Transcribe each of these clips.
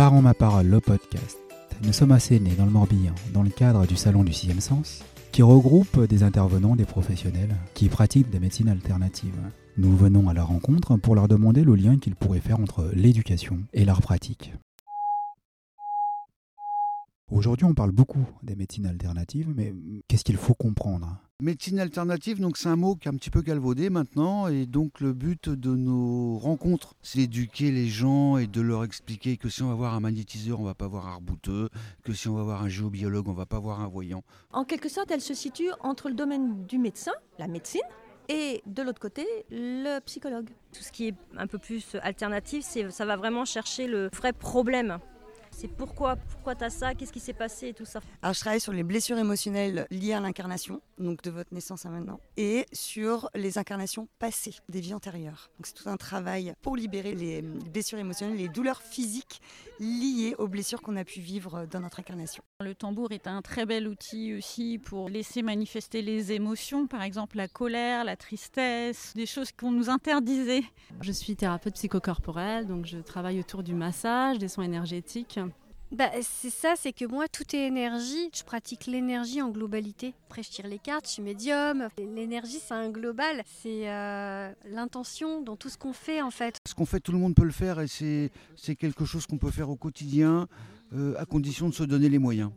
Parents ma parole, le podcast. Nous sommes assez nés dans le Morbihan, dans le cadre du Salon du Sixième Sens, qui regroupe des intervenants, des professionnels qui pratiquent des médecines alternatives. Nous venons à leur rencontre pour leur demander le lien qu'ils pourraient faire entre l'éducation et leur pratique. Aujourd'hui, on parle beaucoup des médecines alternatives, mais qu'est-ce qu'il faut comprendre? Médecine alternative, donc c'est un mot qui est un petit peu galvaudé maintenant, et donc le but de nos rencontres, c'est d'éduquer les gens et de leur expliquer que si on va voir un magnétiseur, on va pas voir un arbouteux, que si on va voir un géobiologue, on va pas voir un voyant. En quelque sorte, elle se situe entre le domaine du médecin, la médecine, et de l'autre côté, le psychologue. Tout ce qui est un peu plus alternatif, ça va vraiment chercher le vrai problème c'est pourquoi, pourquoi tu as ça, qu'est-ce qui s'est passé et tout ça? Alors je travaille sur les blessures émotionnelles liées à l'incarnation, donc de votre naissance à maintenant, et sur les incarnations passées des vies antérieures. Donc c'est tout un travail pour libérer les blessures émotionnelles, les douleurs physiques liées aux blessures qu'on a pu vivre dans notre incarnation. Le tambour est un très bel outil aussi pour laisser manifester les émotions, par exemple la colère, la tristesse, des choses qu'on nous interdisait. Je suis thérapeute psychocorporelle, donc je travaille autour du massage, des soins énergétiques. Bah, c'est ça, c'est que moi, tout est énergie. Je pratique l'énergie en globalité. Après, je tire les cartes, je suis médium. L'énergie, c'est un global. C'est euh, l'intention dans tout ce qu'on fait, en fait. Ce qu'on fait, tout le monde peut le faire et c'est quelque chose qu'on peut faire au quotidien, euh, à condition de se donner les moyens.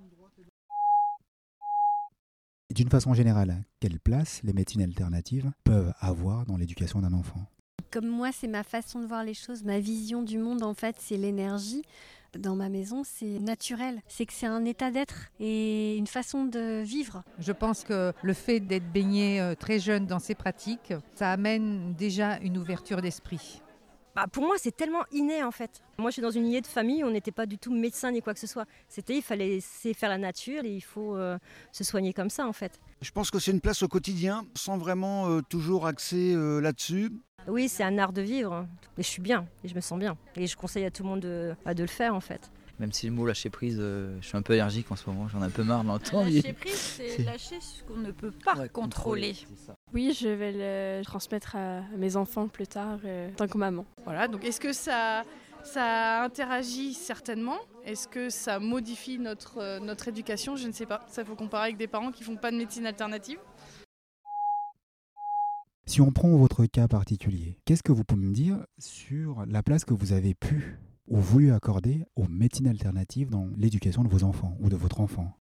D'une façon générale, quelle place les médecines alternatives peuvent avoir dans l'éducation d'un enfant? Comme moi, c'est ma façon de voir les choses, ma vision du monde, en fait, c'est l'énergie dans ma maison, c'est naturel. C'est que c'est un état d'être et une façon de vivre. Je pense que le fait d'être baigné euh, très jeune dans ces pratiques, ça amène déjà une ouverture d'esprit. Bah pour moi, c'est tellement inné en fait. Moi, je suis dans une lignée de famille, on n'était pas du tout médecin ni quoi que ce soit. C'était, il fallait laisser faire la nature et il faut euh, se soigner comme ça en fait. Je pense que c'est une place au quotidien, sans vraiment euh, toujours axer là-dessus. Oui, c'est un art de vivre. Et je suis bien, et je me sens bien. Et je conseille à tout le monde de, bah, de le faire en fait. Même si le mot lâcher prise, euh, je suis un peu allergique en ce moment, j'en ai un peu marre de l'entendre. Lâcher prise, c'est lâcher ce qu'on ne peut pas contrôler. Oui, je vais le transmettre à mes enfants plus tard, euh, en tant que maman. Voilà, donc est-ce que ça, ça interagit certainement? Est-ce que ça modifie notre, euh, notre éducation? Je ne sais pas. Ça faut comparer avec des parents qui font pas de médecine alternative. Si on prend votre cas particulier, qu'est-ce que vous pouvez me dire sur la place que vous avez pu ou voulu accorder aux médecines alternatives dans l'éducation de vos enfants ou de votre enfant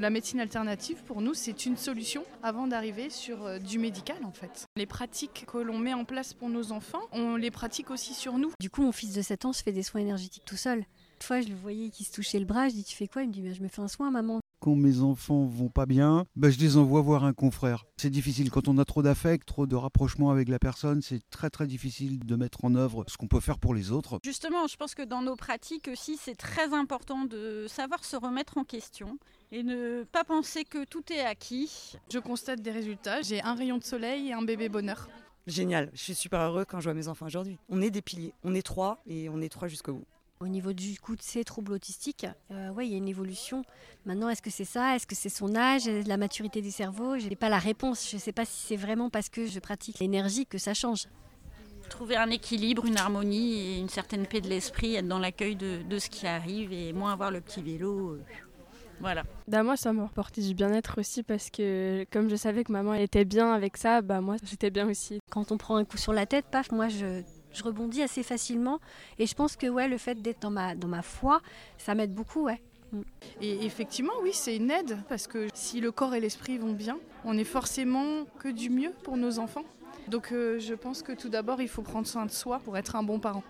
la médecine alternative, pour nous, c'est une solution avant d'arriver sur euh, du médical, en fait. Les pratiques que l'on met en place pour nos enfants, on les pratique aussi sur nous. Du coup, mon fils de 7 ans se fait des soins énergétiques tout seul. Une fois, je le voyais qui se touchait le bras, je dis Tu fais quoi? Il me dit Je me fais un soin, maman quand mes enfants vont pas bien, bah, je les envoie voir un confrère. C'est difficile quand on a trop d'affect, trop de rapprochement avec la personne, c'est très très difficile de mettre en œuvre ce qu'on peut faire pour les autres. Justement, je pense que dans nos pratiques aussi, c'est très important de savoir se remettre en question et ne pas penser que tout est acquis. Je constate des résultats, j'ai un rayon de soleil et un bébé bonheur. Génial, je suis super heureux quand je vois mes enfants aujourd'hui. On est des piliers, on est trois et on est trois jusqu'au bout. Au niveau du coup de ces troubles autistiques, euh, ouais, il y a une évolution. Maintenant, est-ce que c'est ça? Est-ce que c'est son âge, la maturité du cerveau Je n'ai pas la réponse. Je ne sais pas si c'est vraiment parce que je pratique l'énergie que ça change. Trouver un équilibre, une harmonie et une certaine paix de l'esprit, être dans l'accueil de, ce qui arrive et moins avoir le petit vélo. Euh, voilà. Bah moi, ça m'a apporté du bien-être aussi parce que comme je savais que maman était bien avec ça, bah moi, j'étais bien aussi. Quand on prend un coup sur la tête, paf, moi, je je rebondis assez facilement. Et je pense que ouais, le fait d'être dans ma, dans ma foi, ça m'aide beaucoup. Ouais. Mm. Et effectivement, oui, c'est une aide parce que si le corps et l'esprit vont bien, on est forcément que du mieux pour nos enfants. Donc euh, je pense que tout d'abord, il faut prendre soin de soi pour être un bon parent.